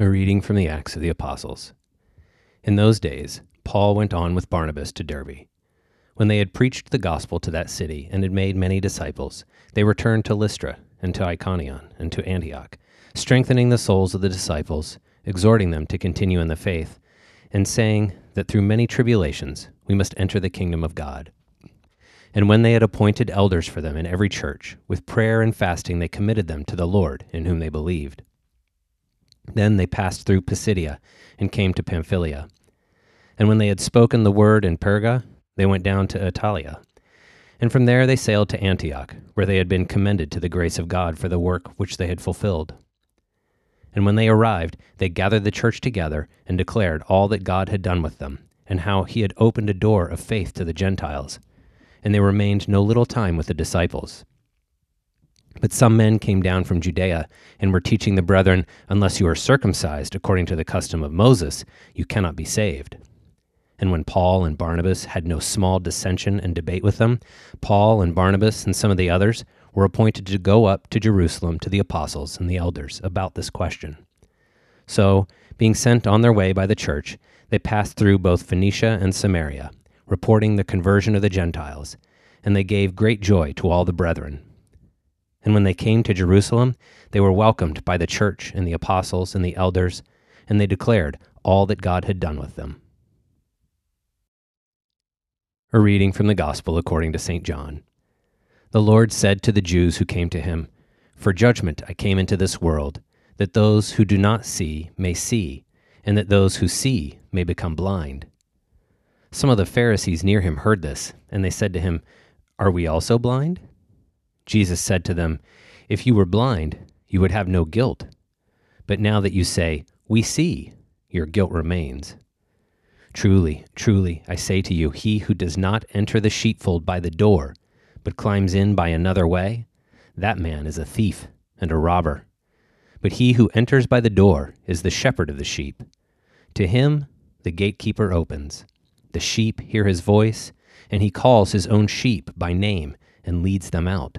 A reading from the Acts of the Apostles. In those days, Paul went on with Barnabas to Derbe. When they had preached the gospel to that city and had made many disciples, they returned to Lystra and to Iconium and to Antioch, strengthening the souls of the disciples, exhorting them to continue in the faith, and saying that through many tribulations we must enter the kingdom of God. And when they had appointed elders for them in every church, with prayer and fasting they committed them to the Lord in whom they believed. Then they passed through Pisidia and came to Pamphylia. And when they had spoken the word in Perga, they went down to Attalia. And from there they sailed to Antioch, where they had been commended to the grace of God for the work which they had fulfilled. And when they arrived, they gathered the church together and declared all that God had done with them, and how he had opened a door of faith to the Gentiles. And they remained no little time with the disciples. But some men came down from Judea and were teaching the brethren, Unless you are circumcised according to the custom of Moses, you cannot be saved. And when Paul and Barnabas had no small dissension and debate with them, Paul and Barnabas and some of the others were appointed to go up to Jerusalem to the apostles and the elders about this question. So, being sent on their way by the church, they passed through both Phoenicia and Samaria, reporting the conversion of the Gentiles, and they gave great joy to all the brethren. And when they came to Jerusalem, they were welcomed by the church and the apostles and the elders, and they declared all that God had done with them. A reading from the Gospel according to St. John. The Lord said to the Jews who came to him, For judgment I came into this world, that those who do not see may see, and that those who see may become blind. Some of the Pharisees near him heard this, and they said to him, Are we also blind? Jesus said to them, If you were blind, you would have no guilt. But now that you say, We see, your guilt remains. Truly, truly, I say to you, he who does not enter the sheepfold by the door, but climbs in by another way, that man is a thief and a robber. But he who enters by the door is the shepherd of the sheep. To him the gatekeeper opens. The sheep hear his voice, and he calls his own sheep by name and leads them out.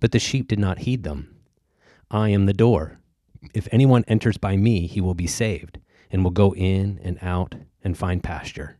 but the sheep did not heed them. I am the door. If anyone enters by me, he will be saved, and will go in and out and find pasture.